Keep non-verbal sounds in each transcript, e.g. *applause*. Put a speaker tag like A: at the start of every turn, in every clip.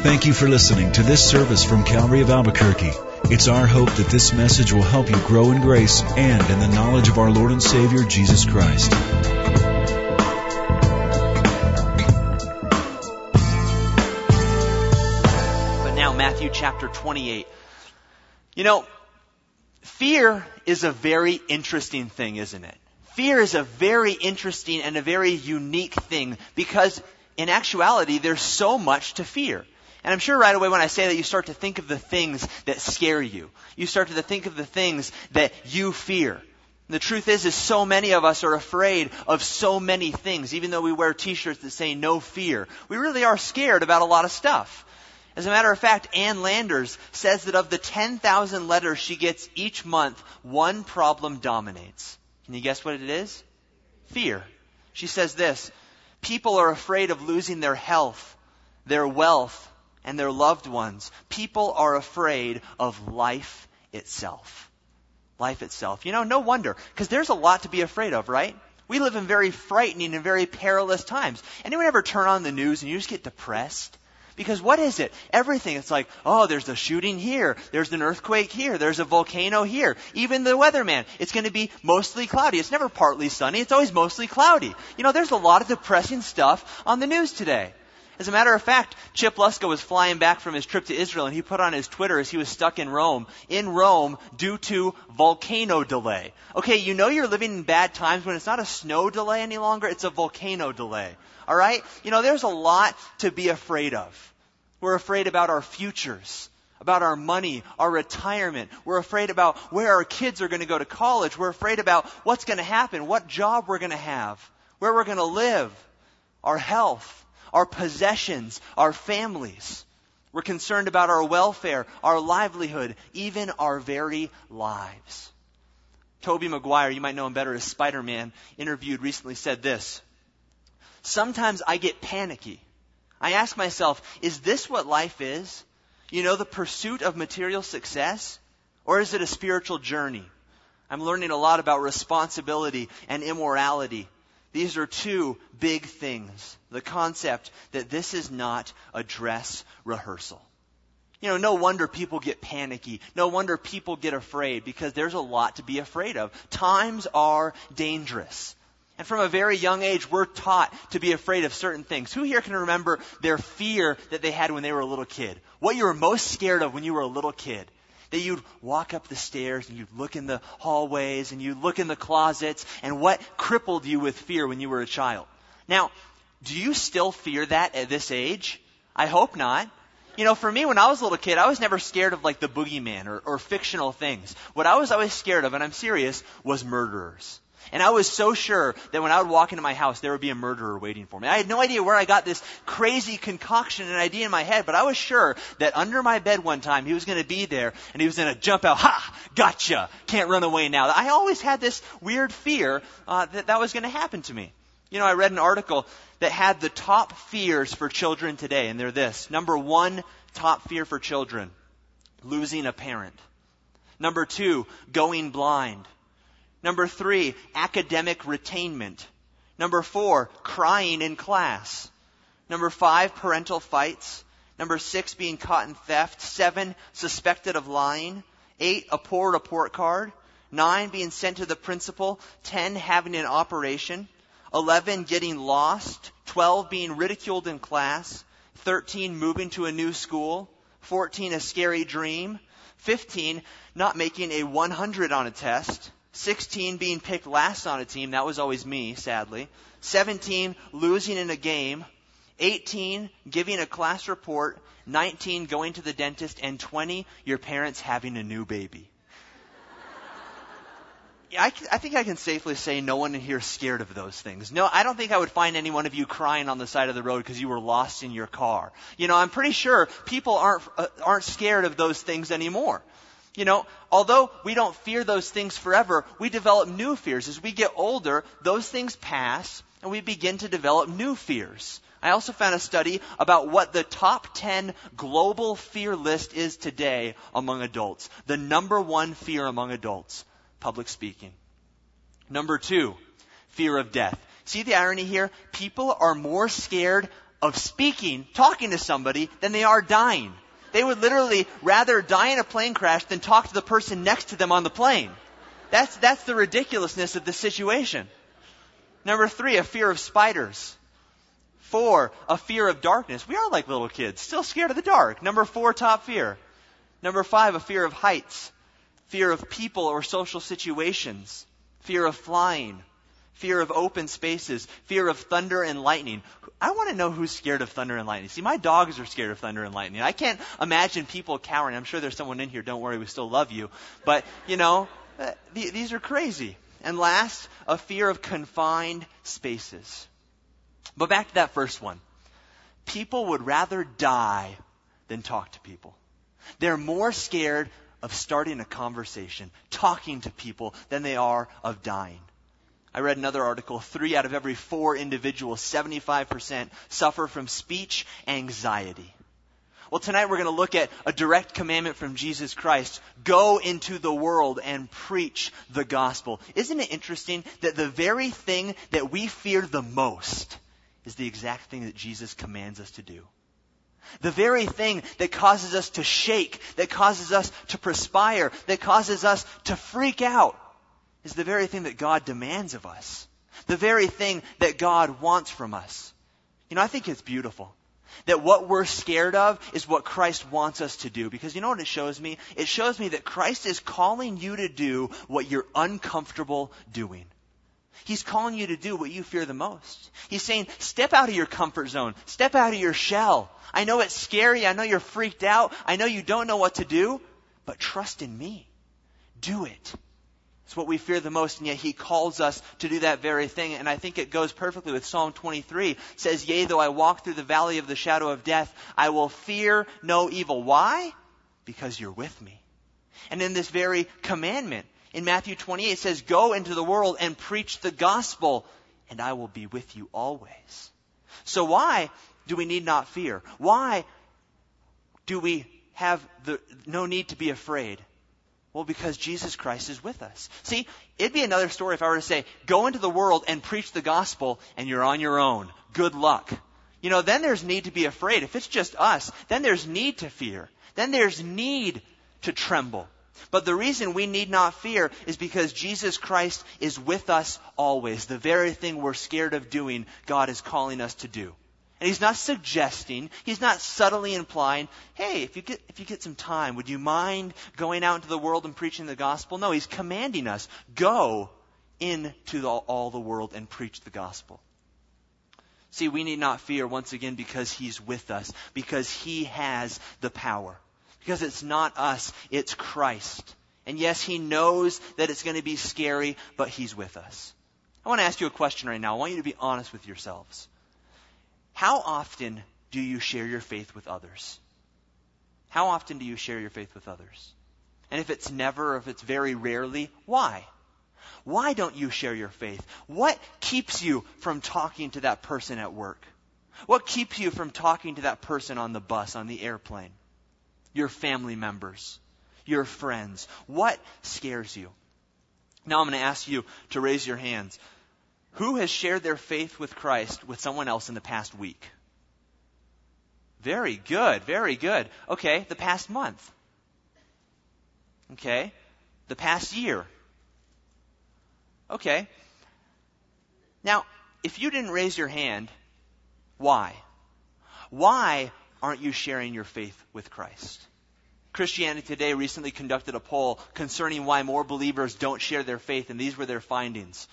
A: Thank you for listening to this service from Calvary of Albuquerque. It's our hope that this message will help you grow in grace and in the knowledge of our Lord and Savior, Jesus Christ.
B: But now, Matthew chapter 28. You know, fear is a very interesting thing, isn't it? Fear is a very interesting and a very unique thing because in actuality, there's so much to fear. And I'm sure right away when I say that, you start to think of the things that scare you. You start to think of the things that you fear. The truth is, is so many of us are afraid of so many things, even though we wear t-shirts that say no fear. We really are scared about a lot of stuff. As a matter of fact, Ann Landers says that of the 10,000 letters she gets each month, one problem dominates. Can you guess what it is? Fear. She says this, people are afraid of losing their health, their wealth, and their loved ones. People are afraid of life itself. Life itself. You know, no wonder, because there's a lot to be afraid of, right? We live in very frightening and very perilous times. Anyone ever turn on the news and you just get depressed? Because what is it? Everything. It's like, oh, there's a shooting here. There's an earthquake here. There's a volcano here. Even the weatherman. It's going to be mostly cloudy. It's never partly sunny. It's always mostly cloudy. You know, there's a lot of depressing stuff on the news today. As a matter of fact, Chip Lusko was flying back from his trip to Israel and he put on his Twitter as he was stuck in Rome, in Rome due to volcano delay. Okay, you know you're living in bad times when it's not a snow delay any longer, it's a volcano delay. Alright? You know, there's a lot to be afraid of. We're afraid about our futures about our money, our retirement. We're afraid about where our kids are going to go to college. We're afraid about what's going to happen, what job we're going to have, where we're going to live, our health our possessions, our families. We're concerned about our welfare, our livelihood, even our very lives. Tobey Maguire, you might know him better as Spider-Man, interviewed recently said this. Sometimes I get panicky. I ask myself, is this what life is? You know, the pursuit of material success? Or is it a spiritual journey? I'm learning a lot about responsibility and immorality these are two big things. The concept that this is not a dress rehearsal. You know, no wonder people get panicky. No wonder people get afraid because there's a lot to be afraid of. Times are dangerous. And from a very young age, we're taught to be afraid of certain things. Who here can remember their fear that they had when they were a little kid? What you were most scared of when you were a little kid? That you'd walk up the stairs and you'd look in the hallways and you'd look in the closets and what crippled you with fear when you were a child. Now, do you still fear that at this age? I hope not. You know, for me, when I was a little kid, I was never scared of like the boogeyman or, or fictional things. What I was always scared of, and I'm serious, was murderers. And I was so sure that when I would walk into my house, there would be a murderer waiting for me. I had no idea where I got this crazy concoction and idea in my head, but I was sure that under my bed one time, he was going to be there and he was going to jump out, ha, gotcha, can't run away now. I always had this weird fear uh, that that was going to happen to me. You know, I read an article that had the top fears for children today, and they're this. Number one top fear for children, losing a parent. Number two, going blind. Number three, academic retainment. Number four, crying in class. Number five, parental fights. Number six, being caught in theft. Seven, suspected of lying. Eight, a poor report card. Nine, being sent to the principal. Ten, having an operation. Eleven, getting lost. Twelve, being ridiculed in class. Thirteen, moving to a new school. Fourteen, a scary dream. Fifteen, not making a 100 on a test. 16 being picked last on a team. That was always me, sadly. 17 losing in a game. 18 giving a class report. 19 going to the dentist. And 20 your parents having a new baby. Yeah, I, I, think I can safely say no one in here is scared of those things. No, I don't think I would find any one of you crying on the side of the road because you were lost in your car. You know, I'm pretty sure people aren't uh, aren't scared of those things anymore. You know, although we don't fear those things forever, we develop new fears. As we get older, those things pass and we begin to develop new fears. I also found a study about what the top 10 global fear list is today among adults. The number one fear among adults, public speaking. Number two, fear of death. See the irony here? People are more scared of speaking, talking to somebody, than they are dying. They would literally rather die in a plane crash than talk to the person next to them on the plane. That's, that's the ridiculousness of the situation. Number three, a fear of spiders. Four, a fear of darkness. We are like little kids, still scared of the dark. Number four, top fear. Number five, a fear of heights. Fear of people or social situations. Fear of flying. Fear of open spaces. Fear of thunder and lightning. I want to know who's scared of thunder and lightning. See, my dogs are scared of thunder and lightning. I can't imagine people cowering. I'm sure there's someone in here. Don't worry, we still love you. But, you know, uh, these are crazy. And last, a fear of confined spaces. But back to that first one. People would rather die than talk to people. They're more scared of starting a conversation, talking to people, than they are of dying. I read another article. Three out of every four individuals, 75%, suffer from speech anxiety. Well, tonight we're going to look at a direct commandment from Jesus Christ. Go into the world and preach the gospel. Isn't it interesting that the very thing that we fear the most is the exact thing that Jesus commands us to do? The very thing that causes us to shake, that causes us to perspire, that causes us to freak out is the very thing that God demands of us. The very thing that God wants from us. You know, I think it's beautiful. That what we're scared of is what Christ wants us to do. Because you know what it shows me? It shows me that Christ is calling you to do what you're uncomfortable doing. He's calling you to do what you fear the most. He's saying, step out of your comfort zone. Step out of your shell. I know it's scary. I know you're freaked out. I know you don't know what to do, but trust in me. Do it. It's what we fear the most, and yet he calls us to do that very thing. And I think it goes perfectly with Psalm 23. It says, Yea, though I walk through the valley of the shadow of death, I will fear no evil. Why? Because you're with me. And in this very commandment, in Matthew 28, it says, Go into the world and preach the gospel, and I will be with you always. So why do we need not fear? Why do we have the, no need to be afraid? Well, because Jesus Christ is with us. See, it'd be another story if I were to say, go into the world and preach the gospel and you're on your own. Good luck. You know, then there's need to be afraid. If it's just us, then there's need to fear. Then there's need to tremble. But the reason we need not fear is because Jesus Christ is with us always. The very thing we're scared of doing, God is calling us to do. And he's not suggesting, he's not subtly implying, hey, if you get, if you get some time, would you mind going out into the world and preaching the gospel? No, he's commanding us, go into the, all the world and preach the gospel. See, we need not fear once again because he's with us, because he has the power. Because it's not us, it's Christ. And yes, he knows that it's going to be scary, but he's with us. I want to ask you a question right now. I want you to be honest with yourselves. How often do you share your faith with others? How often do you share your faith with others? And if it's never, if it's very rarely, why? Why don't you share your faith? What keeps you from talking to that person at work? What keeps you from talking to that person on the bus, on the airplane? Your family members, your friends. What scares you? Now I'm going to ask you to raise your hands. Who has shared their faith with Christ with someone else in the past week? Very good, very good. Okay, the past month. Okay, the past year. Okay. Now, if you didn't raise your hand, why? Why aren't you sharing your faith with Christ? Christianity Today recently conducted a poll concerning why more believers don't share their faith, and these were their findings.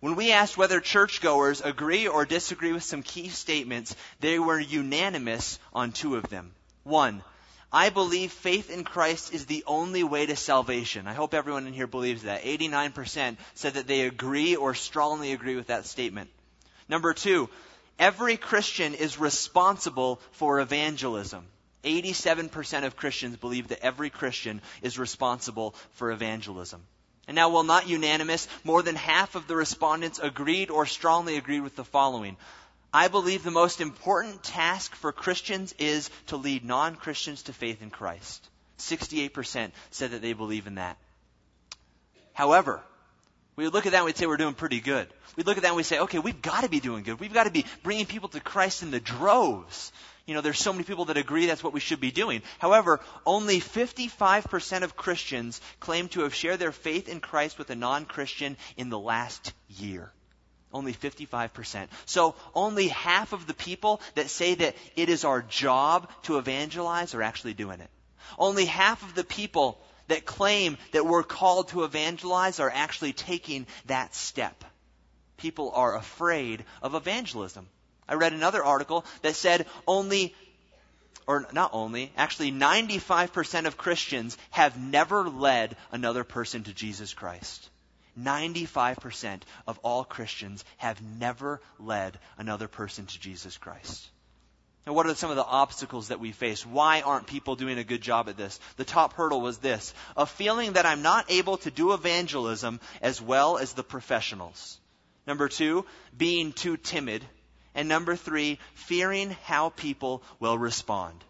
B: When we asked whether churchgoers agree or disagree with some key statements, they were unanimous on two of them. One, I believe faith in Christ is the only way to salvation. I hope everyone in here believes that. 89% said that they agree or strongly agree with that statement. Number two, every Christian is responsible for evangelism. 87% of Christians believe that every Christian is responsible for evangelism. And now, while not unanimous, more than half of the respondents agreed or strongly agreed with the following. I believe the most important task for Christians is to lead non Christians to faith in Christ. 68% said that they believe in that. However, We would look at that and we'd say we're doing pretty good. We'd look at that and we'd say, okay, we've got to be doing good. We've got to be bringing people to Christ in the droves. You know, there's so many people that agree that's what we should be doing. However, only 55% of Christians claim to have shared their faith in Christ with a non-Christian in the last year. Only 55%. So only half of the people that say that it is our job to evangelize are actually doing it. Only half of the people that claim that we're called to evangelize are actually taking that step. People are afraid of evangelism. I read another article that said only, or not only, actually 95% of Christians have never led another person to Jesus Christ. 95% of all Christians have never led another person to Jesus Christ. And what are some of the obstacles that we face? Why aren't people doing a good job at this? The top hurdle was this a feeling that I'm not able to do evangelism as well as the professionals. Number two, being too timid. And number three, fearing how people will respond.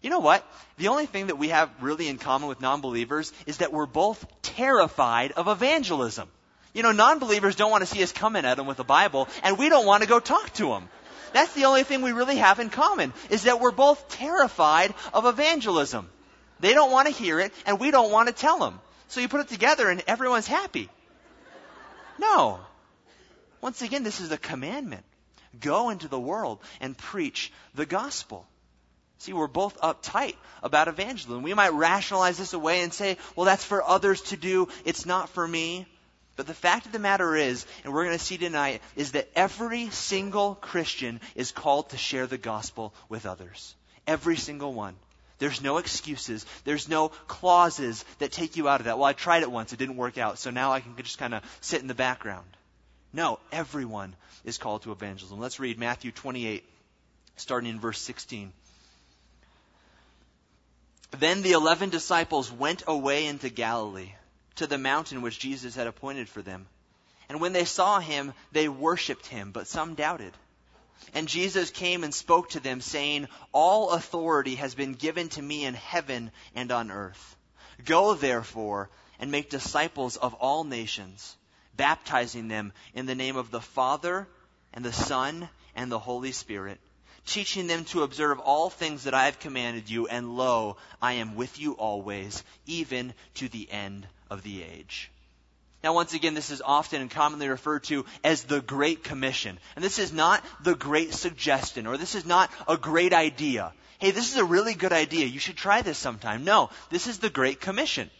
B: You know what? The only thing that we have really in common with non believers is that we're both terrified of evangelism. You know, non believers don't want to see us coming at them with the Bible, and we don't want to go talk to them. That's the only thing we really have in common, is that we're both terrified of evangelism. They don't want to hear it, and we don't want to tell them. So you put it together, and everyone's happy. No. Once again, this is a commandment. Go into the world and preach the gospel. See, we're both uptight about evangelism. We might rationalize this away and say, well, that's for others to do. It's not for me. But the fact of the matter is, and we're going to see tonight, is that every single Christian is called to share the gospel with others. Every single one. There's no excuses. There's no clauses that take you out of that. Well, I tried it once. It didn't work out. So now I can just kind of sit in the background. No, everyone is called to evangelism. Let's read Matthew 28, starting in verse 16. Then the eleven disciples went away into Galilee, to the mountain which Jesus had appointed for them. And when they saw him, they worshipped him, but some doubted. And Jesus came and spoke to them, saying, All authority has been given to me in heaven and on earth. Go therefore and make disciples of all nations baptizing them in the name of the Father and the Son and the Holy Spirit, teaching them to observe all things that I have commanded you, and lo, I am with you always, even to the end of the age. Now, once again, this is often and commonly referred to as the Great Commission. And this is not the Great Suggestion, or this is not a great idea. Hey, this is a really good idea. You should try this sometime. No, this is the Great Commission.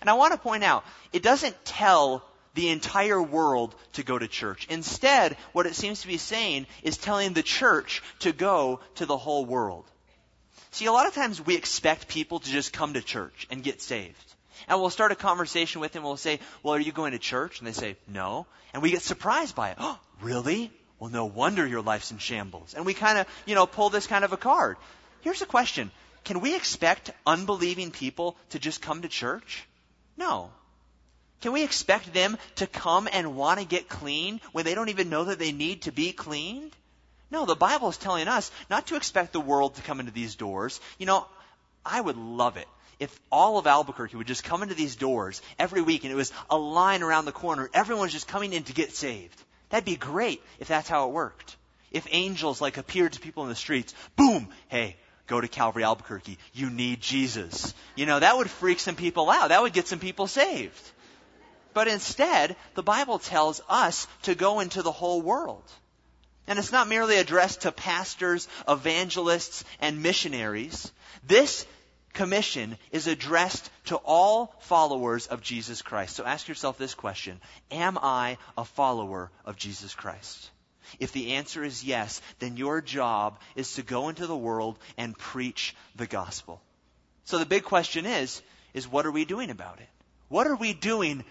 B: And I want to point out, it doesn't tell the entire world to go to church. Instead, what it seems to be saying is telling the church to go to the whole world. See, a lot of times we expect people to just come to church and get saved. And we'll start a conversation with them. We'll say, Well, are you going to church? And they say, No. And we get surprised by it. Oh, *gasps* really? Well, no wonder your life's in shambles. And we kind of, you know, pull this kind of a card. Here's a question Can we expect unbelieving people to just come to church? No. Can we expect them to come and want to get clean when they don't even know that they need to be cleaned? No, the Bible is telling us not to expect the world to come into these doors. You know, I would love it if all of Albuquerque would just come into these doors every week and it was a line around the corner. Everyone was just coming in to get saved. That'd be great if that's how it worked. If angels like appeared to people in the streets, boom, hey, go to Calvary Albuquerque. You need Jesus. You know, that would freak some people out. That would get some people saved. But instead, the Bible tells us to go into the whole world. And it's not merely addressed to pastors, evangelists, and missionaries. This commission is addressed to all followers of Jesus Christ. So ask yourself this question Am I a follower of Jesus Christ? If the answer is yes, then your job is to go into the world and preach the gospel. So the big question is, is what are we doing about it? What are we doing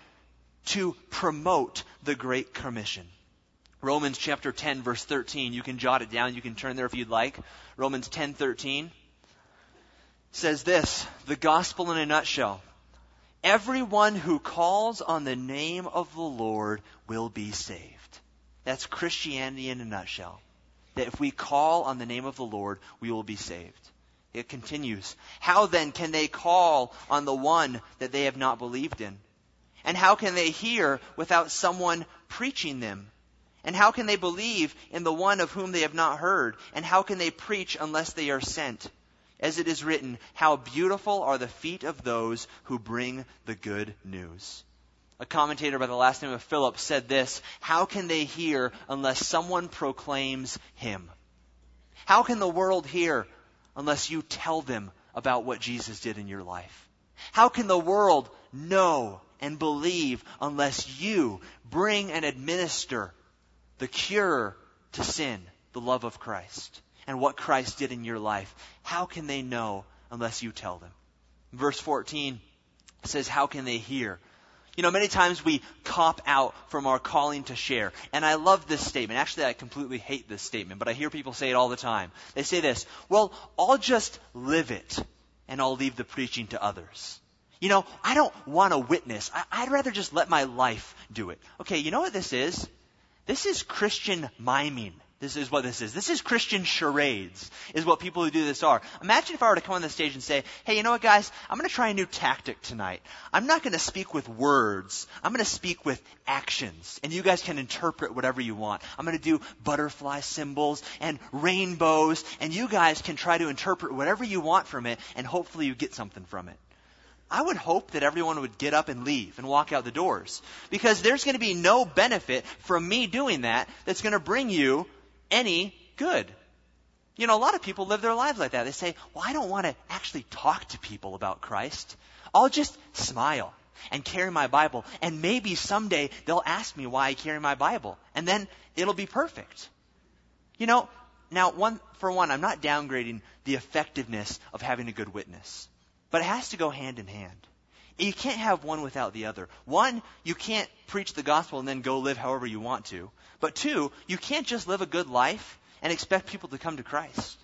B: to promote the Great Commission. Romans chapter 10 verse 13. You can jot it down. You can turn there if you'd like. Romans 10:13 says this, the gospel in a nutshell. Everyone who calls on the name of the Lord will be saved. That's Christianity in a nutshell. That if we call on the name of the Lord, we will be saved. It continues. How then can they call on the one that they have not believed in? And how can they hear without someone preaching them? And how can they believe in the one of whom they have not heard? And how can they preach unless they are sent? As it is written, how beautiful are the feet of those who bring the good news. A commentator by the last name of Philip said this, how can they hear unless someone proclaims him? How can the world hear unless you tell them about what Jesus did in your life? How can the world know and believe unless you bring and administer the cure to sin, the love of Christ, and what Christ did in your life? How can they know unless you tell them? Verse 14 says, How can they hear? You know, many times we cop out from our calling to share. And I love this statement. Actually, I completely hate this statement, but I hear people say it all the time. They say this, well, I'll just live it and I'll leave the preaching to others. You know, I don't want to witness. I, would rather just let my life do it. Okay, you know what this is? This is Christian miming. This is what this is. This is Christian charades, is what people who do this are. Imagine if I were to come on the stage and say, hey, you know what, guys? I'm going to try a new tactic tonight. I'm not going to speak with words. I'm going to speak with actions. And you guys can interpret whatever you want. I'm going to do butterfly symbols and rainbows, and you guys can try to interpret whatever you want from it, and hopefully you get something from it. I would hope that everyone would get up and leave and walk out the doors. Because there's going to be no benefit from me doing that that's going to bring you any good. You know, a lot of people live their lives like that. They say, well, I don't want to actually talk to people about Christ. I'll just smile and carry my Bible. And maybe someday they'll ask me why I carry my Bible. And then it'll be perfect. You know, now, one, for one, I'm not downgrading the effectiveness of having a good witness. But it has to go hand in hand. You can't have one without the other. One, you can't preach the gospel and then go live however you want to. But two, you can't just live a good life and expect people to come to Christ.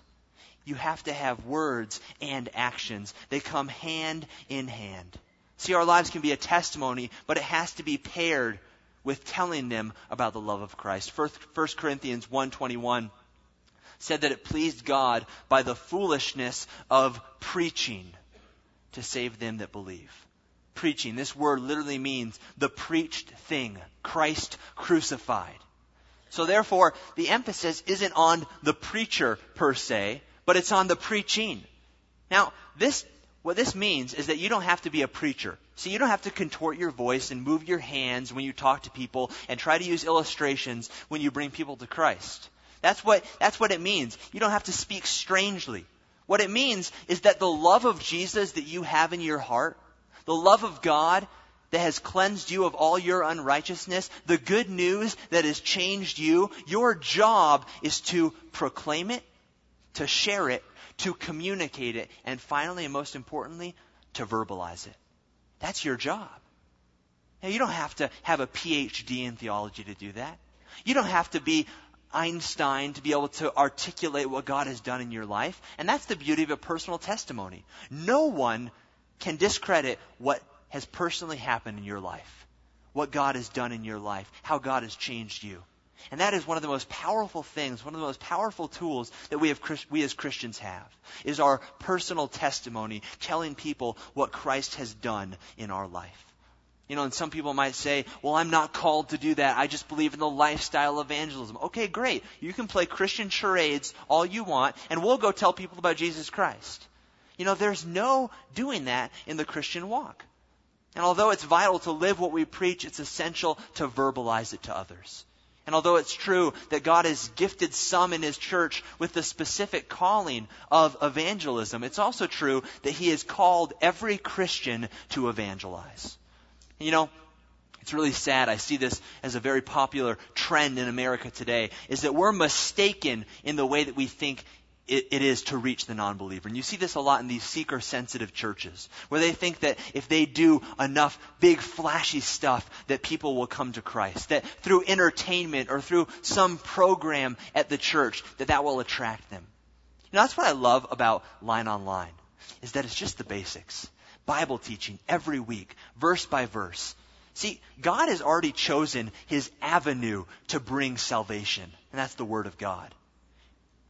B: You have to have words and actions. They come hand in hand. See, our lives can be a testimony, but it has to be paired with telling them about the love of Christ. 1 Corinthians 1.21 said that it pleased God by the foolishness of preaching to save them that believe. Preaching, this word literally means the preached thing, Christ crucified. So therefore, the emphasis isn't on the preacher per se, but it's on the preaching. Now, this, what this means is that you don't have to be a preacher. See, you don't have to contort your voice and move your hands when you talk to people and try to use illustrations when you bring people to Christ. That's what, that's what it means. You don't have to speak strangely. What it means is that the love of Jesus that you have in your heart, the love of God that has cleansed you of all your unrighteousness, the good news that has changed you, your job is to proclaim it, to share it, to communicate it, and finally and most importantly, to verbalize it. That's your job. Now, you don't have to have a PhD in theology to do that. You don't have to be Einstein to be able to articulate what God has done in your life. And that's the beauty of a personal testimony. No one can discredit what has personally happened in your life, what God has done in your life, how God has changed you. And that is one of the most powerful things, one of the most powerful tools that we, have, we as Christians have, is our personal testimony, telling people what Christ has done in our life. You know, and some people might say, well, I'm not called to do that. I just believe in the lifestyle evangelism. Okay, great. You can play Christian charades all you want, and we'll go tell people about Jesus Christ. You know, there's no doing that in the Christian walk. And although it's vital to live what we preach, it's essential to verbalize it to others. And although it's true that God has gifted some in His church with the specific calling of evangelism, it's also true that He has called every Christian to evangelize. You know, it's really sad. I see this as a very popular trend in America today, is that we're mistaken in the way that we think it, is to reach the non-believer. And you see this a lot in these seeker-sensitive churches, where they think that if they do enough big, flashy stuff, that people will come to Christ. That through entertainment or through some program at the church, that that will attract them. You know, that's what I love about Line on Line, is that it's just the basics. Bible teaching every week, verse by verse. See, God has already chosen his avenue to bring salvation, and that's the Word of God,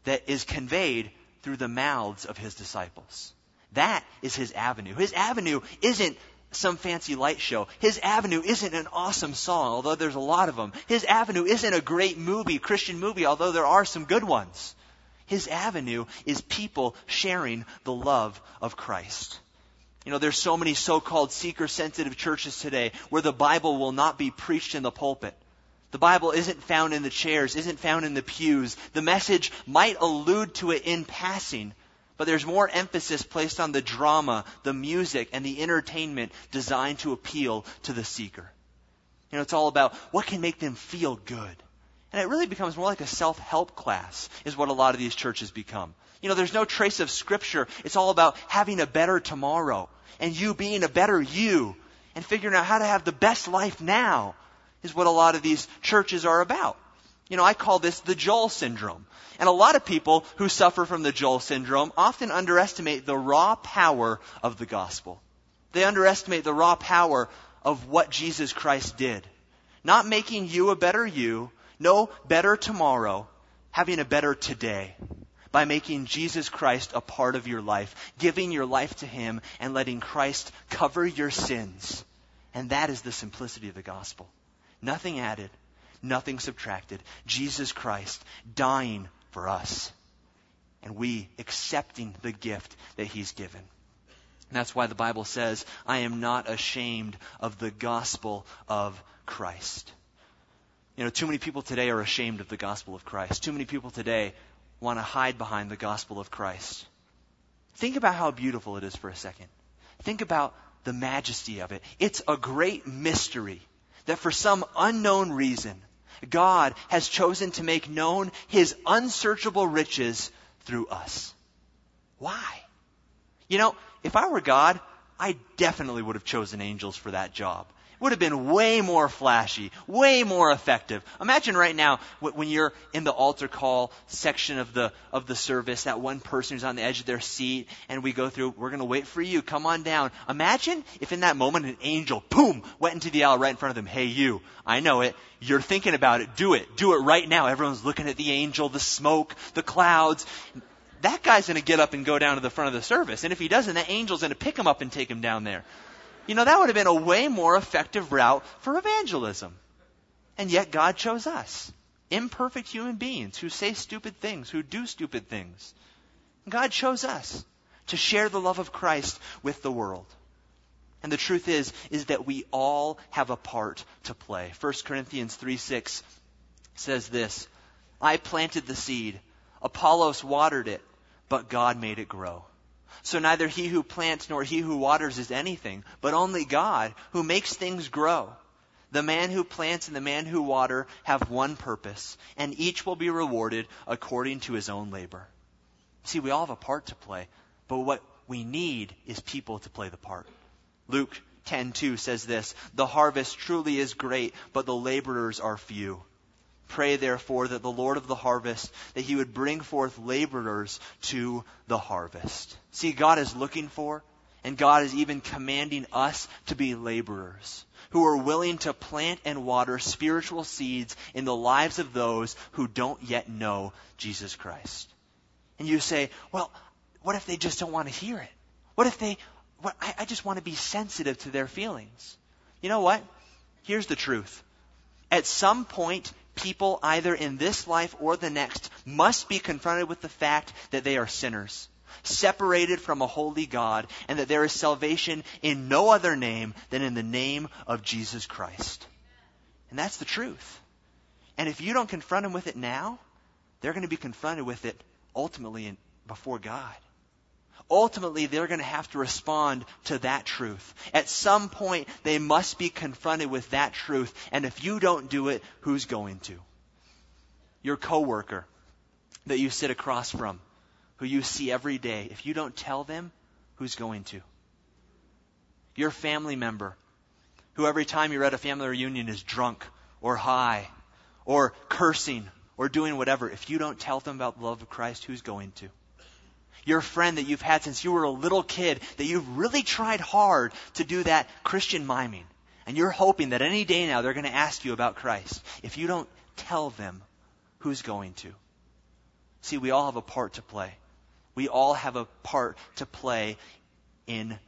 B: that is conveyed through the mouths of his disciples. That is his avenue. His avenue isn't some fancy light show. His avenue isn't an awesome song, although there's a lot of them. His avenue isn't a great movie, Christian movie, although there are some good ones. His avenue is people sharing the love of Christ. You know, there's so many so-called seeker-sensitive churches today where the Bible will not be preached in the pulpit. The Bible isn't found in the chairs, isn't found in the pews. The message might allude to it in passing, but there's more emphasis placed on the drama, the music, and the entertainment designed to appeal to the seeker. You know, it's all about what can make them feel good. And it really becomes more like a self-help class, is what a lot of these churches become. You know, there's no trace of scripture. It's all about having a better tomorrow and you being a better you and figuring out how to have the best life now is what a lot of these churches are about. You know, I call this the Joel syndrome. And a lot of people who suffer from the Joel syndrome often underestimate the raw power of the gospel. They underestimate the raw power of what Jesus Christ did. Not making you a better you, no better tomorrow, having a better today by making Jesus Christ a part of your life, giving your life to Him and letting Christ cover your sins. And that is the simplicity of the gospel. Nothing added, nothing subtracted. Jesus Christ dying for us. And we accepting the gift that He's given. That's why the Bible says, I am not ashamed of the gospel of Christ. You know, too many people today are ashamed of the gospel of Christ. Too many people today want to hide behind the gospel of Christ. Think about how beautiful it is for a second. Think about the majesty of it. It's a great mystery that for some unknown reason, God has chosen to make known his unsearchable riches through us. Why? You know, if I were God, I definitely would have chosen angels for that job would have been way more flashy, way more effective. Imagine right now when you're in the altar call section of the of the service, that one person who's on the edge of their seat, and we go through. We're going to wait for you. Come on down. Imagine if in that moment an angel, boom, went into the aisle right in front of them. Hey, you. I know it. You're thinking about it. Do it. Do it right now. Everyone's looking at the angel, the smoke, the clouds that guy's going to get up and go down to the front of the service. And if he doesn't, that angel's going to pick him up and take him down there. You know, that would have been a way more effective route for evangelism. And yet God chose us. Imperfect human beings who say stupid things, who do stupid things. God chose us to share the love of Christ with the world. And the truth is, is that we all have a part to play. 1 Corinthians 3 6 says this I planted the seed, Apollos watered it, but God made it grow. So neither he who plants nor he who waters is anything, but only God who makes things grow. The man who plants and the man who water have one purpose, and each will be rewarded according to his own labor. See, we all have a part to play, but what we need is people to play the part. Luke 10:2 says this, "The harvest truly is great, but the laborers are few." Pray therefore that the Lord of the harvest, that he would bring forth laborers to the harvest. See, God is looking for, and God is even commanding us to be laborers who are willing to plant and water spiritual seeds in the lives of those who don't yet know Jesus Christ. And you say, well, what if they just don't want to hear it? What if they, what, I, I just want to be sensitive to their feelings? You know what? Here's the truth. At some point, people, either in this life or the next, must be confronted with the fact that they are sinners, separated from a holy God, and that there is salvation in no other name than in the name of Jesus Christ. And that's the truth. And if you don't confront them with it now, they're going to be confronted with it ultimately before God ultimately they're going to have to respond to that truth. At some point, they must be confronted with that truth. And if you don't do it, who's going to? Your coworker that you sit across from, who you see every day, if you don't tell them, who's going to? Your family member, who every time you're at a family reunion is drunk or high or cursing or doing whatever, if you don't tell them about the love of Christ, who's going to? Your friend that you've had since you were a little kid, that you've really tried hard to do that Christian miming. And you're hoping that any day now they're going to ask you about Christ. If you don't tell them, who's going to? See, we all have a part to play. We all have a part to play in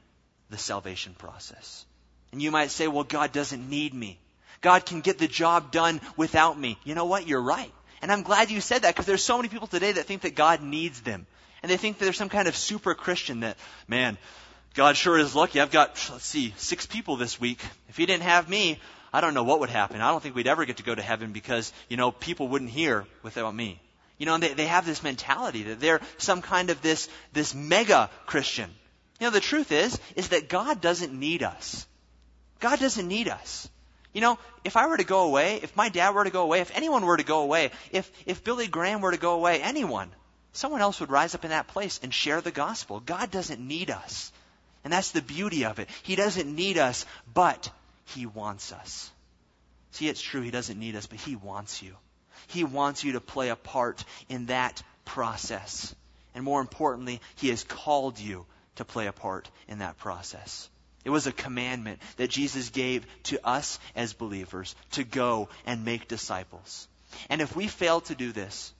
B: the salvation process. And you might say, well, God doesn't need me. God can get the job done without me. You know what? You're right. And I'm glad you said that because there's so many people today that think that God needs them. And they think that there's some kind of super Christian that, man, God sure is lucky. I've got, let's see, six people this week. If he didn't have me, I don't know what would happen. I don't think we'd ever get to go to heaven because, you know, people wouldn't hear without me. You know, and they, they have this mentality that they're some kind of this, this mega Christian. You know, the truth is, is that God doesn't need us. God doesn't need us. You know, if I were to go away, if my dad were to go away, if anyone were to go away, if, if Billy Graham were to go away, anyone, someone else would rise up in that place and share the gospel. God doesn't need us. And that's the beauty of it. He doesn't need us, but He wants us. See, it's true, He doesn't need us, but He wants you. He wants you to play a part in that process. And more importantly, He has called you to play a part in that process. It was a commandment that Jesus gave to us as believers to go and make disciples. And if we fail to do this,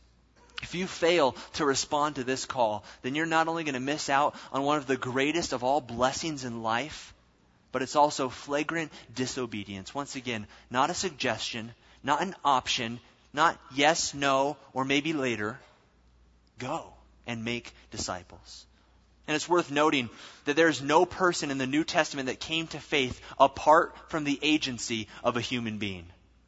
B: if you fail to respond to this call, then you're not only going to miss out on one of the greatest of all blessings in life, but it's also flagrant disobedience. Once again, not a suggestion, not an option, not yes, no, or maybe later. Go and make disciples. And it's worth noting that there is no person in the New Testament that came to faith apart from the agency of a human being.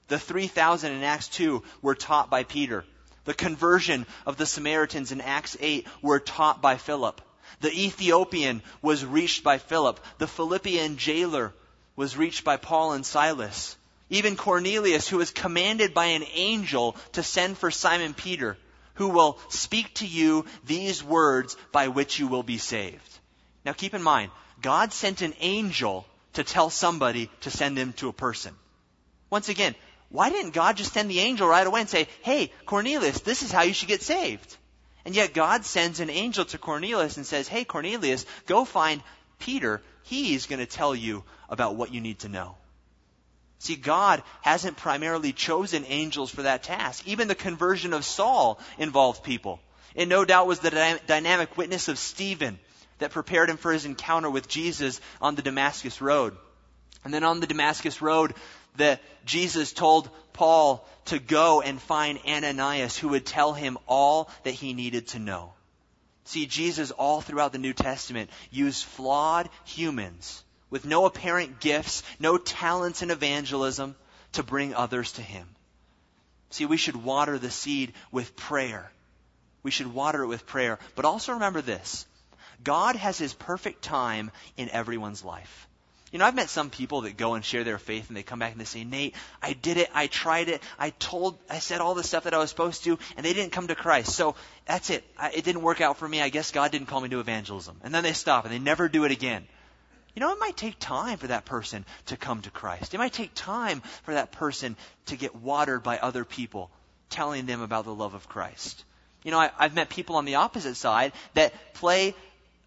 B: The 3,000 in Acts 2 were taught by Peter. The conversion of the Samaritans in Acts 8 were taught by Philip. The Ethiopian was reached by Philip. The Philippian jailer was reached by Paul and Silas. Even Cornelius, who was commanded by an angel to send for Simon Peter, who will speak to you these words by which you will be saved. Now keep in mind, God sent an angel to tell somebody to send him to a person. Once again, why didn't God just send the angel right away and say, hey, Cornelius, this is how you should get saved? And yet God sends an angel to Cornelius and says, hey, Cornelius, go find Peter. He's going to tell you about what you need to know. See, God hasn't primarily chosen angels for that task. Even the conversion of Saul involved people. It no doubt was the dynamic witness of Stephen that prepared him for his encounter with Jesus on the Damascus Road. And then on the Damascus Road, that Jesus told Paul to go and find Ananias who would tell him all that he needed to know. See, Jesus all throughout the New Testament used flawed humans with no apparent gifts, no talents in evangelism to bring others to him. See, we should water the seed with prayer. We should water it with prayer. But also remember this. God has his perfect time in everyone's life. You know, I've met some people that go and share their faith and they come back and they say, Nate, I did it. I tried it. I told, I said all the stuff that I was supposed to and they didn't come to Christ. So that's it. I, it didn't work out for me. I guess God didn't call me to evangelism. And then they stop and they never do it again. You know, it might take time for that person to come to Christ. It might take time for that person to get watered by other people telling them about the love of Christ. You know, I, I've met people on the opposite side that play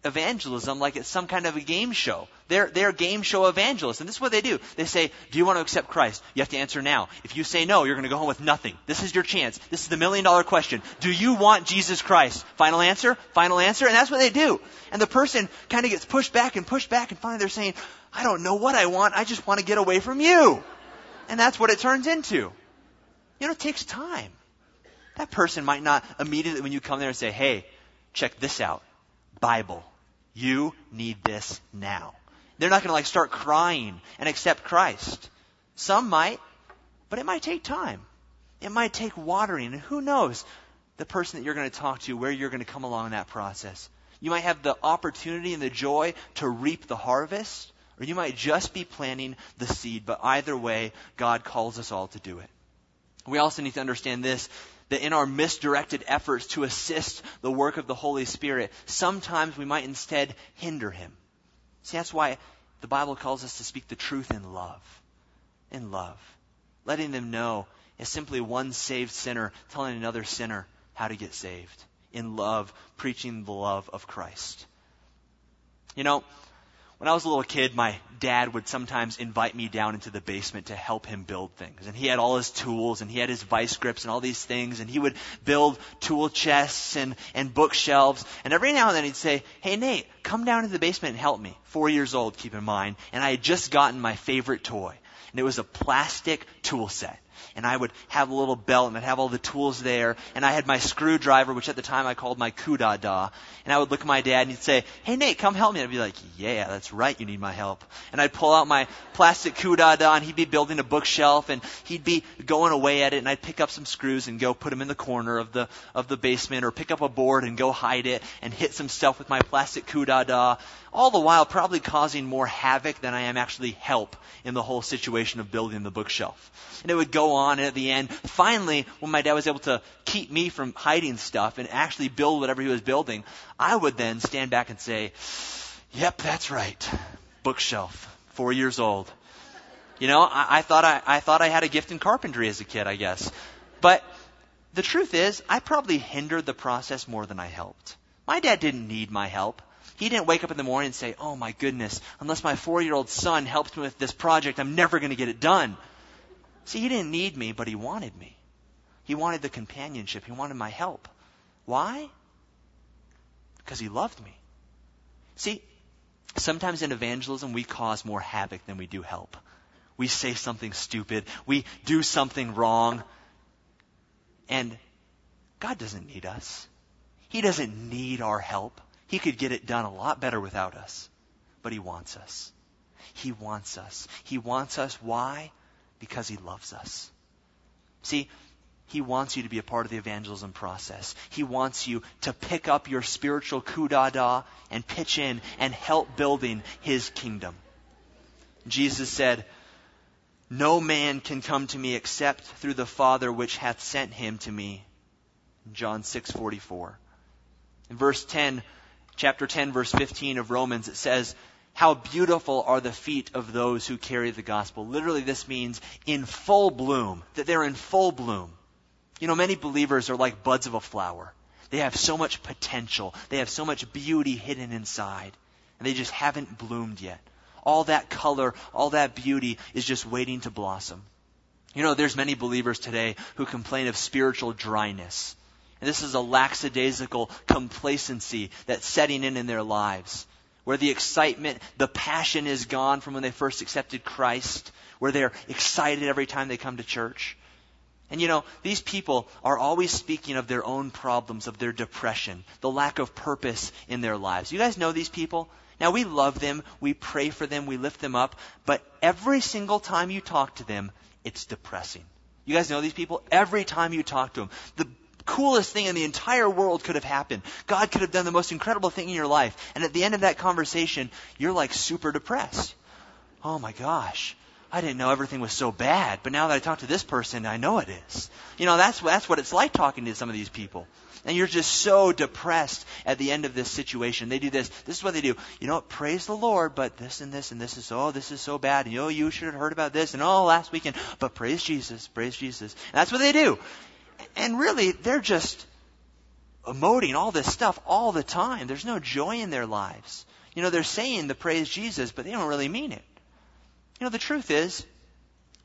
B: evangelism like it's some kind of a game show. They're, they're game show evangelists. And this is what they do. They say, Do you want to accept Christ? You have to answer now. If you say no, you're going to go home with nothing. This is your chance. This is the million dollar question. Do you want Jesus Christ? Final answer? Final answer? And that's what they do. And the person kind of gets pushed back and pushed back, and finally they're saying, I don't know what I want. I just want to get away from you. And that's what it turns into. You know, it takes time. That person might not immediately, when you come there and say, Hey, check this out Bible. You need this now. They're not going to like start crying and accept Christ. Some might, but it might take time. It might take watering. And who knows the person that you're going to talk to, where you're going to come along in that process. You might have the opportunity and the joy to reap the harvest, or you might just be planting the seed. But either way, God calls us all to do it. We also need to understand this that in our misdirected efforts to assist the work of the Holy Spirit, sometimes we might instead hinder Him. See, that's why the Bible calls us to speak the truth in love. In love. Letting them know is simply one saved sinner telling another sinner how to get saved. In love, preaching the love of Christ. You know, When I was a little kid, my dad would sometimes invite me down into the basement to help him build things. And he had all his tools and he had his vice grips and all these things and he would build tool chests and, and bookshelves. And every now and then he'd say, Hey Nate, come down into the basement and help me. Four years old, keep in mind. And I had just gotten my favorite toy. And it was a plastic tool set and I would have a little belt and I'd have all the tools there and I had my screwdriver, which at the time I called my kudada, and I would look at my dad and he'd say, hey Nate, come help me. And I'd be like, yeah, that's right, you need my help. And I'd pull out my plastic kudada and he'd be building a bookshelf and he'd be going away at it and I'd pick up some screws and go put them in the corner of the, of the basement or pick up a board and go hide it and hit some stuff with my plastic kudada all the while probably causing more havoc than I am actually help in the whole situation of building the bookshelf. And it would go on, at the end, finally, when my dad was able to keep me from hiding stuff and actually build whatever he was building, I would then stand back and say, Yep, that's right. Bookshelf, four years old. You know, I, I thought I, I thought I had a gift in carpentry as a kid, I guess. But the truth is, I probably hindered the process more than I helped. My dad didn't need my help. He didn't wake up in the morning and say, Oh my goodness, unless my four year old son helps me with this project, I'm never going to get it done. See, he didn't need me, but he wanted me. He wanted the companionship. He wanted my help. Why? Because he loved me. See, sometimes in evangelism we cause more havoc than we do help. We say something stupid. We do something wrong. And God doesn't need us. He doesn't need our help. He could get it done a lot better without us. But He wants us. He wants us. He wants us. Why? Because He loves us. See, He wants you to be a part of the evangelism process. He wants you to pick up your spiritual kudada and pitch in and help building His kingdom. Jesus said, No man can come to me except through the Father which hath sent him to me. John 6:44. In verse 10, chapter 10, verse 15 of Romans, it says, How beautiful are the feet of those who carry the gospel. Literally, this means in full bloom, that they're in full bloom. You know, many believers are like buds of a flower. They have so much potential, they have so much beauty hidden inside, and they just haven't bloomed yet. All that color, all that beauty is just waiting to blossom. You know, there's many believers today who complain of spiritual dryness. And this is a lackadaisical complacency that's setting in in their lives, where the excitement, the passion is gone from when they first accepted Christ, where they're excited every time they come to church. And you know, these people are always speaking of their own problems, of their depression, the lack of purpose in their lives. You guys know these people? Now we love them, we pray for them, we lift them up, but every single time you talk to them, it's depressing. You guys know these people? Every time you talk to them, the coolest thing in the entire world could have happened. God could have done the most incredible thing in your life. And at the end of that conversation, you're like super depressed. Oh my gosh. I didn't know everything was so bad, but now that I talk to this person, I know it is. You know, that's, that's what it's like talking to some of these people. And you're just so depressed at the end of this situation. They do this. This is what they do. You know, praise the Lord, but this and this and this is, oh, this is so bad. And, you know, you should have heard about this. And, oh, last weekend. But praise Jesus, praise Jesus. And that's what they do. And really, they're just emoting all this stuff all the time. There's no joy in their lives. You know, they're saying the praise Jesus, but they don't really mean it. You know, the truth is,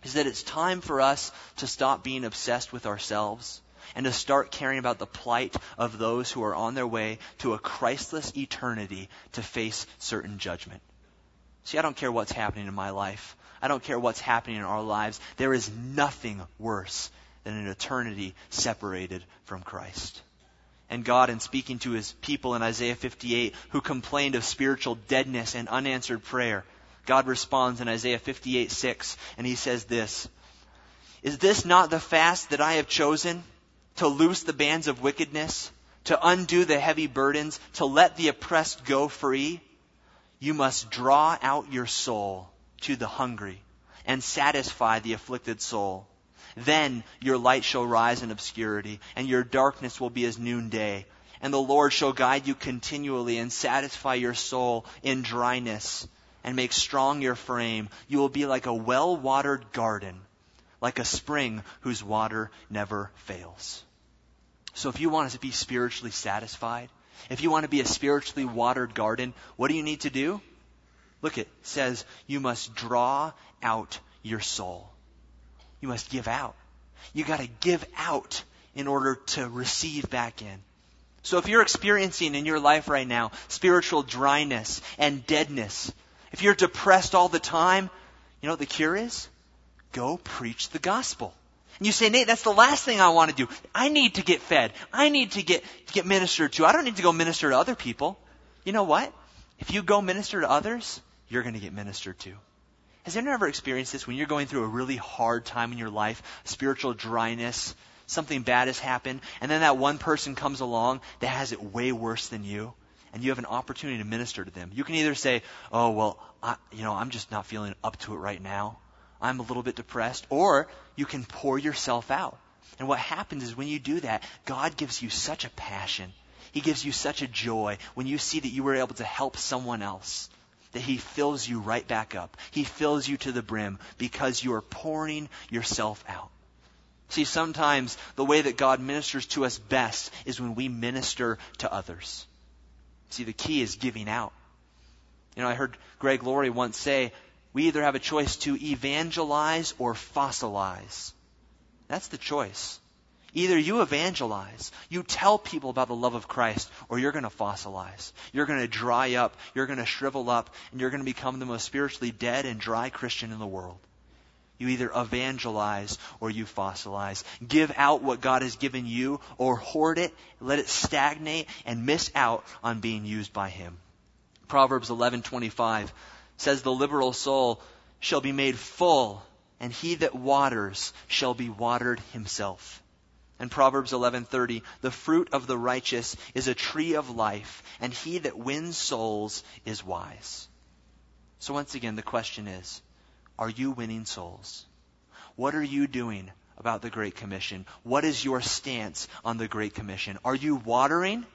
B: is that it's time for us to stop being obsessed with ourselves and to start caring about the plight of those who are on their way to a Christless eternity to face certain judgment. See, I don't care what's happening in my life. I don't care what's happening in our lives. There is nothing worse than an eternity separated from Christ. And God, in speaking to his people in Isaiah 58 who complained of spiritual deadness and unanswered prayer, God responds in Isaiah 58 6, and he says this Is this not the fast that I have chosen? To loose the bands of wickedness, to undo the heavy burdens, to let the oppressed go free? You must draw out your soul to the hungry and satisfy the afflicted soul. Then your light shall rise in obscurity, and your darkness will be as noonday. And the Lord shall guide you continually and satisfy your soul in dryness and make strong your frame. You will be like a well watered garden, like a spring whose water never fails. So if you want to be spiritually satisfied, if you want to be a spiritually watered garden, what do you need to do? Look, it says you must draw out your soul. You must give out. You got to give out in order to receive back in. So if you're experiencing in your life right now spiritual dryness and deadness, if you're depressed all the time, you know what the cure is? Go preach the gospel. And you say, Nate, that's the last thing I want to do. I need to get fed. I need to get, to get ministered to. I don't need to go minister to other people. You know what? If you go minister to others, you're going to get ministered to. Has anyone ever experienced this when you're going through a really hard time in your life, spiritual dryness, something bad has happened, and then that one person comes along that has it way worse than you, and you have an opportunity to minister to them? You can either say, "Oh, well, I, you know, I'm just not feeling up to it right now. I'm a little bit depressed," or you can pour yourself out. And what happens is when you do that, God gives you such a passion. He gives you such a joy when you see that you were able to help someone else that He fills you right back up. He fills you to the brim because you are pouring yourself out. See, sometimes the way that God ministers to us best is when we minister to others. See, the key is giving out. You know, I heard Greg Laurie once say, we either have a choice to evangelize or fossilize. That's the choice. Either you evangelize, you tell people about the love of Christ, or you're going to fossilize. You're going to dry up, you're going to shrivel up, and you're going to become the most spiritually dead and dry Christian in the world. You either evangelize or you fossilize. Give out what God has given you or hoard it, let it stagnate and miss out on being used by him. Proverbs 11:25 says the liberal soul shall be made full and he that waters shall be watered himself. And Proverbs 11:30, the fruit of the righteous is a tree of life, and he that wins souls is wise. So once again the question is, are you winning souls? What are you doing about the Great Commission? What is your stance on the Great Commission? Are you watering?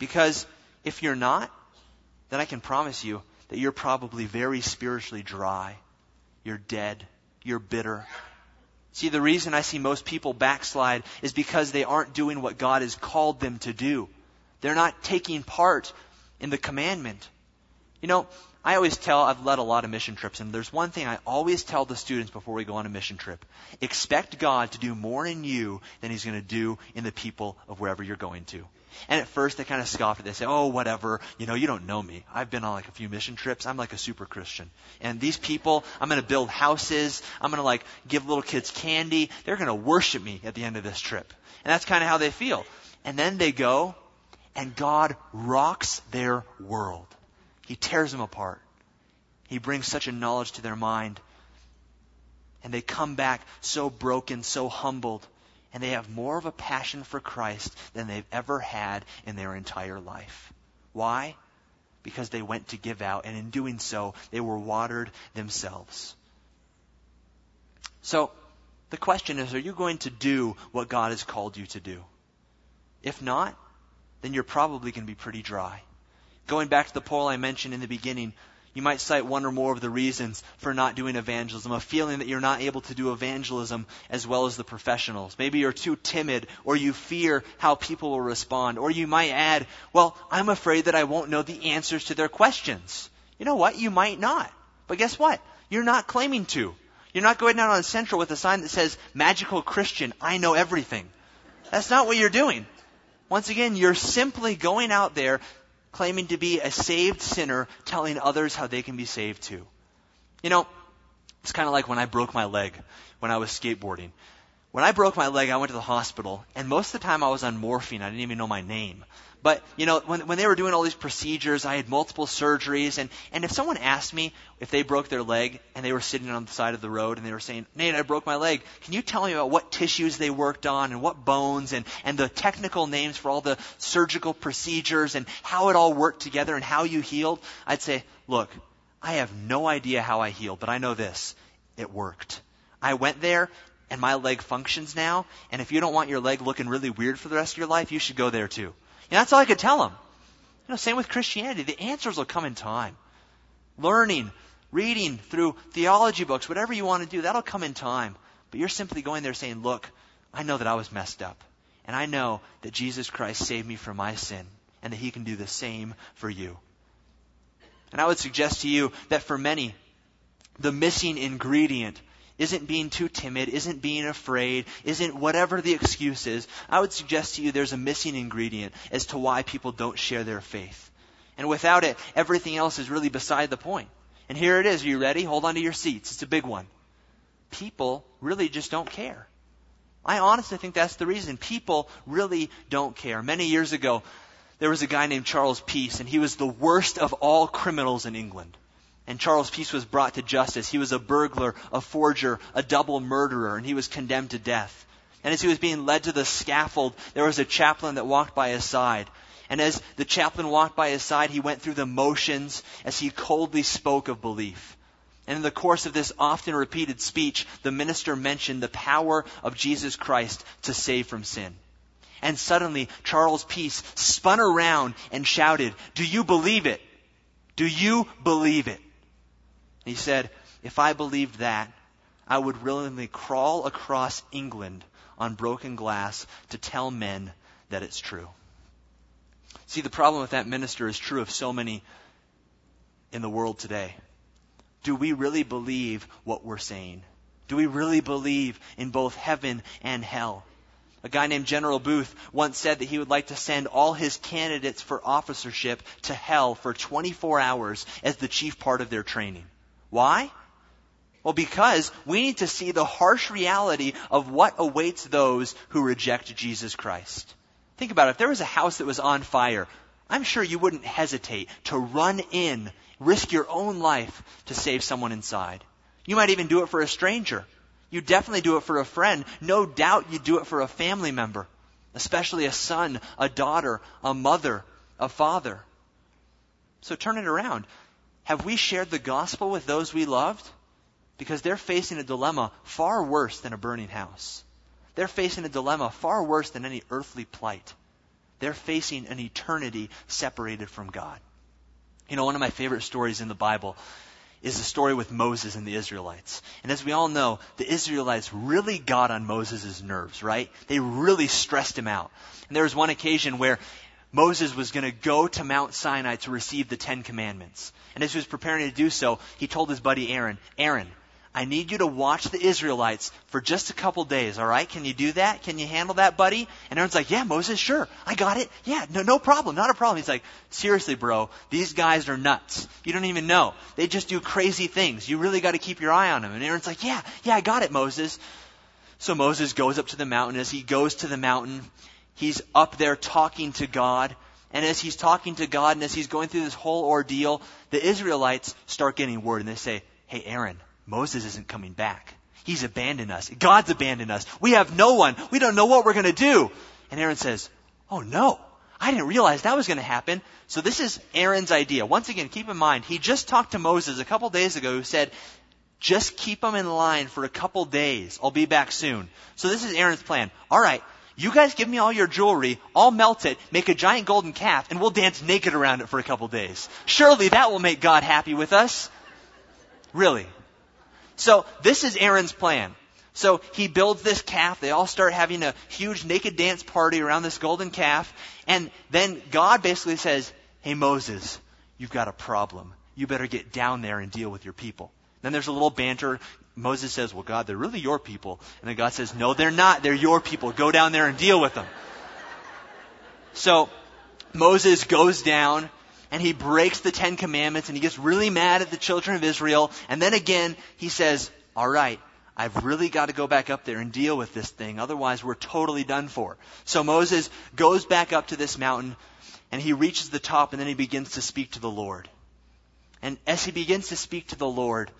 B: Because if you're not, then I can promise you that you're probably very spiritually dry. You're dead. You're bitter. See, the reason I see most people backslide is because they aren't doing what God has called them to do. They're not taking part in the commandment. You know, I always tell, I've led a lot of mission trips, and there's one thing I always tell the students before we go on a mission trip. Expect God to do more in you than He's going to do in the people of wherever you're going to. And at first they kind of scoff at. They say, oh, whatever. You know, you don't know me. I've been on like a few mission trips. I'm like a super Christian. And these people, I'm going to build houses. I'm going to like give little kids candy. They're going to worship me at the end of this trip. And that's kind of how they feel. And then they go and God rocks their world. He tears them apart. He brings such a knowledge to their mind. And they come back so broken, so humbled and they have more of a passion for Christ than they've ever had in their entire life. Why? Because they went to give out, and in doing so, they were watered themselves. So, the question is, are you going to do what God has called you to do? If not, then you're probably going to be pretty dry. Going back to the poll I mentioned in the beginning, you might cite one or more of the reasons for not doing evangelism, a feeling that you're not able to do evangelism as well as the professionals. Maybe you're too timid, or you fear how people will respond, or you might add, well, I'm afraid that I won't know the answers to their questions. You know what? You might not. But guess what? You're not claiming to. You're not going out on Central with a sign that says, Magical Christian, I know everything. That's not what you're doing. Once again, you're simply going out there claiming to be a saved sinner, telling others how they can be saved too. You know, it's kind of like when I broke my leg when I was skateboarding. When I broke my leg, I went to the hospital, and most of the time I was on morphine. I didn't even know my name. But, you know, when, when they were doing all these procedures, I had multiple surgeries, and, and if someone asked me if they broke their leg and they were sitting on the side of the road and they were saying, Nate, I broke my leg, can you tell me about what tissues they worked on and what bones and, and the technical names for all the surgical procedures and how it all worked together and how you healed? I'd say, look, I have no idea how I healed, but I know this. It worked. I went there and my leg functions now, and if you don't want your leg looking really weird for the rest of your life, you should go there too. And that's all I could tell him. You know, same with Christianity. The answers will come in time. Learning, reading through theology books, whatever you want to do, that'll come in time. But you're simply going there saying, look, I know that I was messed up. And I know that Jesus Christ saved me from my sin and that he can do the same for you. And I would suggest to you that for many, the missing ingredient isn't being too timid, isn't being afraid, isn't whatever the excuse is. I would suggest to you there's a missing ingredient as to why people don't share their faith. And without it, everything else is really beside the point. And here it is. Are you ready? Hold on to your seats. It's a big one. People really just don't care. I honestly think that's the reason. People really don't care. Many years ago, there was a guy named Charles Peace, and he was the worst of all criminals in England. And Charles Peace was brought to justice. He was a burglar, a forger, a double murderer, and he was condemned to death. And as he was being led to the scaffold, there was a chaplain that walked by his side. And as the chaplain walked by his side, he went through the motions as he coldly spoke of belief. And in the course of this often repeated speech, the minister mentioned the power of Jesus Christ to save from sin. And suddenly, Charles Peace spun around and shouted, Do you believe it? Do you believe it? He said, If I believed that, I would willingly crawl across England on broken glass to tell men that it's true. See, the problem with that minister is true of so many in the world today. Do we really believe what we're saying? Do we really believe in both heaven and hell? A guy named General Booth once said that he would like to send all his candidates for officership to hell for 24 hours as the chief part of their training. Why? Well, because we need to see the harsh reality of what awaits those who reject Jesus Christ. Think about it. If there was a house that was on fire, I'm sure you wouldn't hesitate to run in, risk your own life to save someone inside. You might even do it for a stranger. You definitely do it for a friend. No doubt you do it for a family member, especially a son, a daughter, a mother, a father. So turn it around. Have we shared the gospel with those we loved? Because they're facing a dilemma far worse than a burning house. They're facing a dilemma far worse than any earthly plight. They're facing an eternity separated from God. You know, one of my favorite stories in the Bible is the story with Moses and the Israelites. And as we all know, the Israelites really got on Moses' nerves, right? They really stressed him out. And there was one occasion where Moses was going to go to Mount Sinai to receive the Ten Commandments. And as he was preparing to do so, he told his buddy Aaron, Aaron, I need you to watch the Israelites for just a couple days, all right? Can you do that? Can you handle that, buddy? And Aaron's like, yeah, Moses, sure. I got it. Yeah, no, no problem. Not a problem. He's like, seriously, bro, these guys are nuts. You don't even know. They just do crazy things. You really got to keep your eye on them. And Aaron's like, yeah, yeah, I got it, Moses. So Moses goes up to the mountain. As he goes to the mountain, he's up there talking to God. And as he's talking to God and as he's going through this whole ordeal, the Israelites start getting word and they say, Hey, Aaron, Moses isn't coming back. He's abandoned us. God's abandoned us. We have no one. We don't know what we're going to do. And Aaron says, Oh no. I didn't realize that was going to happen. So this is Aaron's idea. Once again, keep in mind, he just talked to Moses a couple days ago who said, just keep them in line for a couple days. I'll be back soon. So this is Aaron's plan. All right, you guys give me all your jewelry, I'll melt it, make a giant golden calf, and we'll dance naked around it for a couple days. Surely that will make God happy with us. Really. So this is Aaron's plan. So he builds this calf. They all start having a huge naked dance party around this golden calf. And then God basically says, Hey Moses, you've got a problem. You better get down there and deal with your people. Then there's a little banter. Moses says, Well, God, they're really your people. And then God says, No, they're not. They're your people. Go down there and deal with them. So Moses goes down and he breaks the Ten Commandments and he gets really mad at the children of Israel. And then again, he says, All right, I've really got to go back up there and deal with this thing. Otherwise, we're totally done for. So Moses goes back up to this mountain and he reaches the top and then he begins to speak to the Lord. And as he begins to speak to the Lord,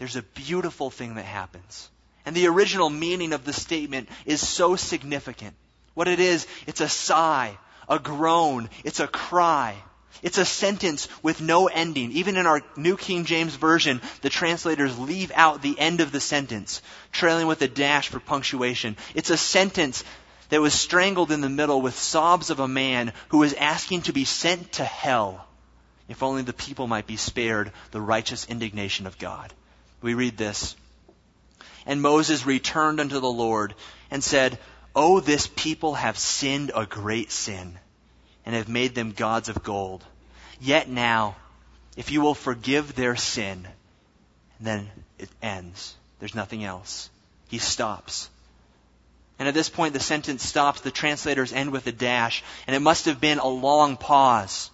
B: there's a beautiful thing that happens. And the original meaning of the statement is so significant. What it is, it's a sigh, a groan, it's a cry. It's a sentence with no ending. Even in our New King James Version, the translators leave out the end of the sentence, trailing with a dash for punctuation. It's a sentence that was strangled in the middle with sobs of a man who was asking to be sent to hell if only the people might be spared the righteous indignation of God we read this. And Moses returned unto the Lord and said, Oh, this people have sinned a great sin and have made them gods of gold. Yet now if you will forgive their sin. Then it ends. There's nothing else. He stops. And at this point, the sentence stops. The translators end with a dash. And it must have been a long pause.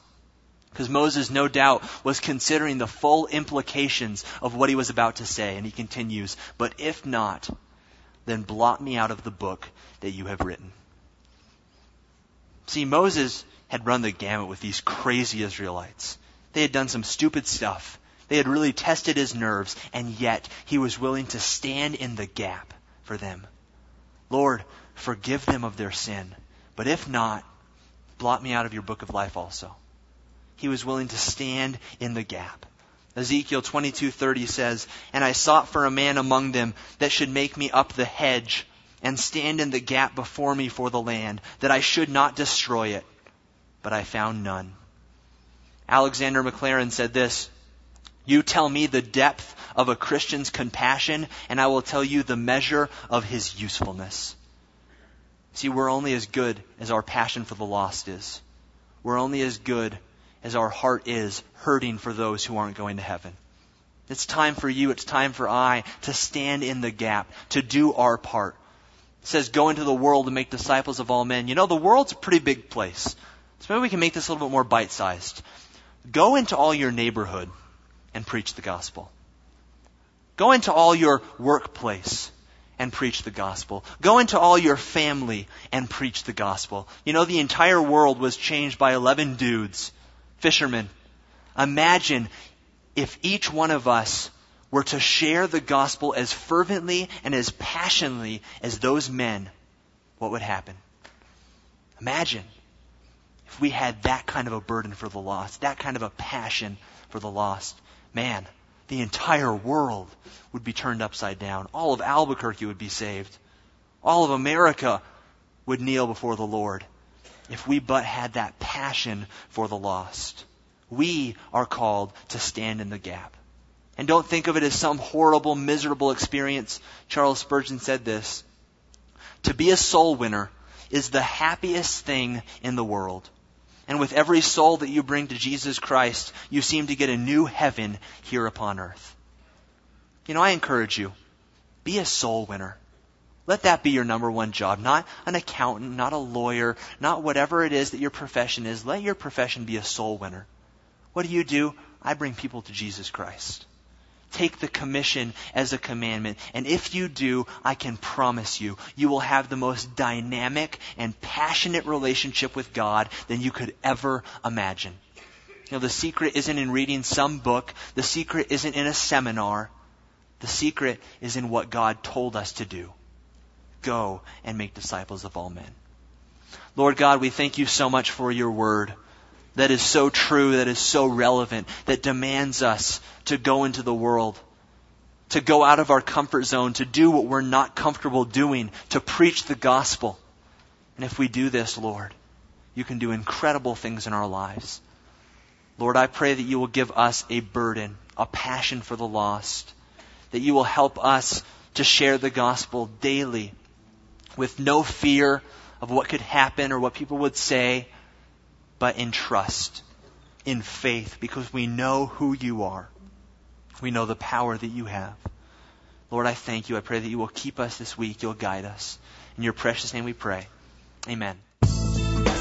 B: Because Moses, no doubt, was considering the full implications of what he was about to say. And he continues, But if not, then blot me out of the book that you have written. See, Moses had run the gamut with these crazy Israelites. They had done some stupid stuff. They had really tested his nerves, and yet he was willing to stand in the gap for them. Lord, forgive them of their sin. But if not, blot me out of your book of life also. He was willing to stand in the gap. Ezekiel 22:30 says, "And I sought for a man among them that should make me up the hedge and stand in the gap before me for the land, that I should not destroy it, but I found none." Alexander Maclaren said this, "You tell me the depth of a Christian's compassion, and I will tell you the measure of his usefulness." See, we're only as good as our passion for the lost is. We're only as good as our heart is hurting for those who aren't going to heaven. It's time for you, it's time for I to stand in the gap, to do our part. It says, go into the world and make disciples of all men. You know, the world's a pretty big place. So maybe we can make this a little bit more bite sized. Go into all your neighborhood and preach the gospel. Go into all your workplace and preach the gospel. Go into all your family and preach the gospel. You know, the entire world was changed by 11 dudes fishermen. Imagine if each one of us were to share the gospel as fervently and as passionately as those men, what would happen? Imagine if we had that kind of a burden for the lost, that kind of a passion for the lost. Man, the entire world would be turned upside down. All of Albuquerque would be saved. All of America would kneel before the Lord if we but had that passion for the lost. We are called to stand in the gap. And don't think of it as some horrible, miserable experience. Charles Spurgeon said this To be a soul winner is the happiest thing in the world. And with every soul that you bring to Jesus Christ, you seem to get a new heaven here upon earth. You know, I encourage you, be a soul winner. Let that be your number one job. Not an accountant, not a lawyer, not whatever it is that your profession is. Let your profession be a soul winner. What do you do? I bring people to Jesus Christ. Take the commission as a commandment. And if you do, I can promise you, you will have the most dynamic and passionate relationship with God than you could ever imagine. You know, the secret isn't in reading some book. The secret isn't in a seminar. The secret is in what God told us to do. Go and make disciples of all men. Lord God, we thank you so much for your word that is so true, that is so relevant, that demands us to go into the world, to go out of our comfort zone, to do what we're not comfortable doing, to preach the gospel. And if we do this, Lord, you can do incredible things in our lives. Lord, I pray that you will give us a burden, a passion for the lost, that you will help us to share the gospel daily with no fear of what could happen or what people would say, but in trust, in faith, because we know who you are. We know the power that you have. Lord, I thank you. I pray that you will keep us this week. You'll guide us. In your precious name we pray. Amen.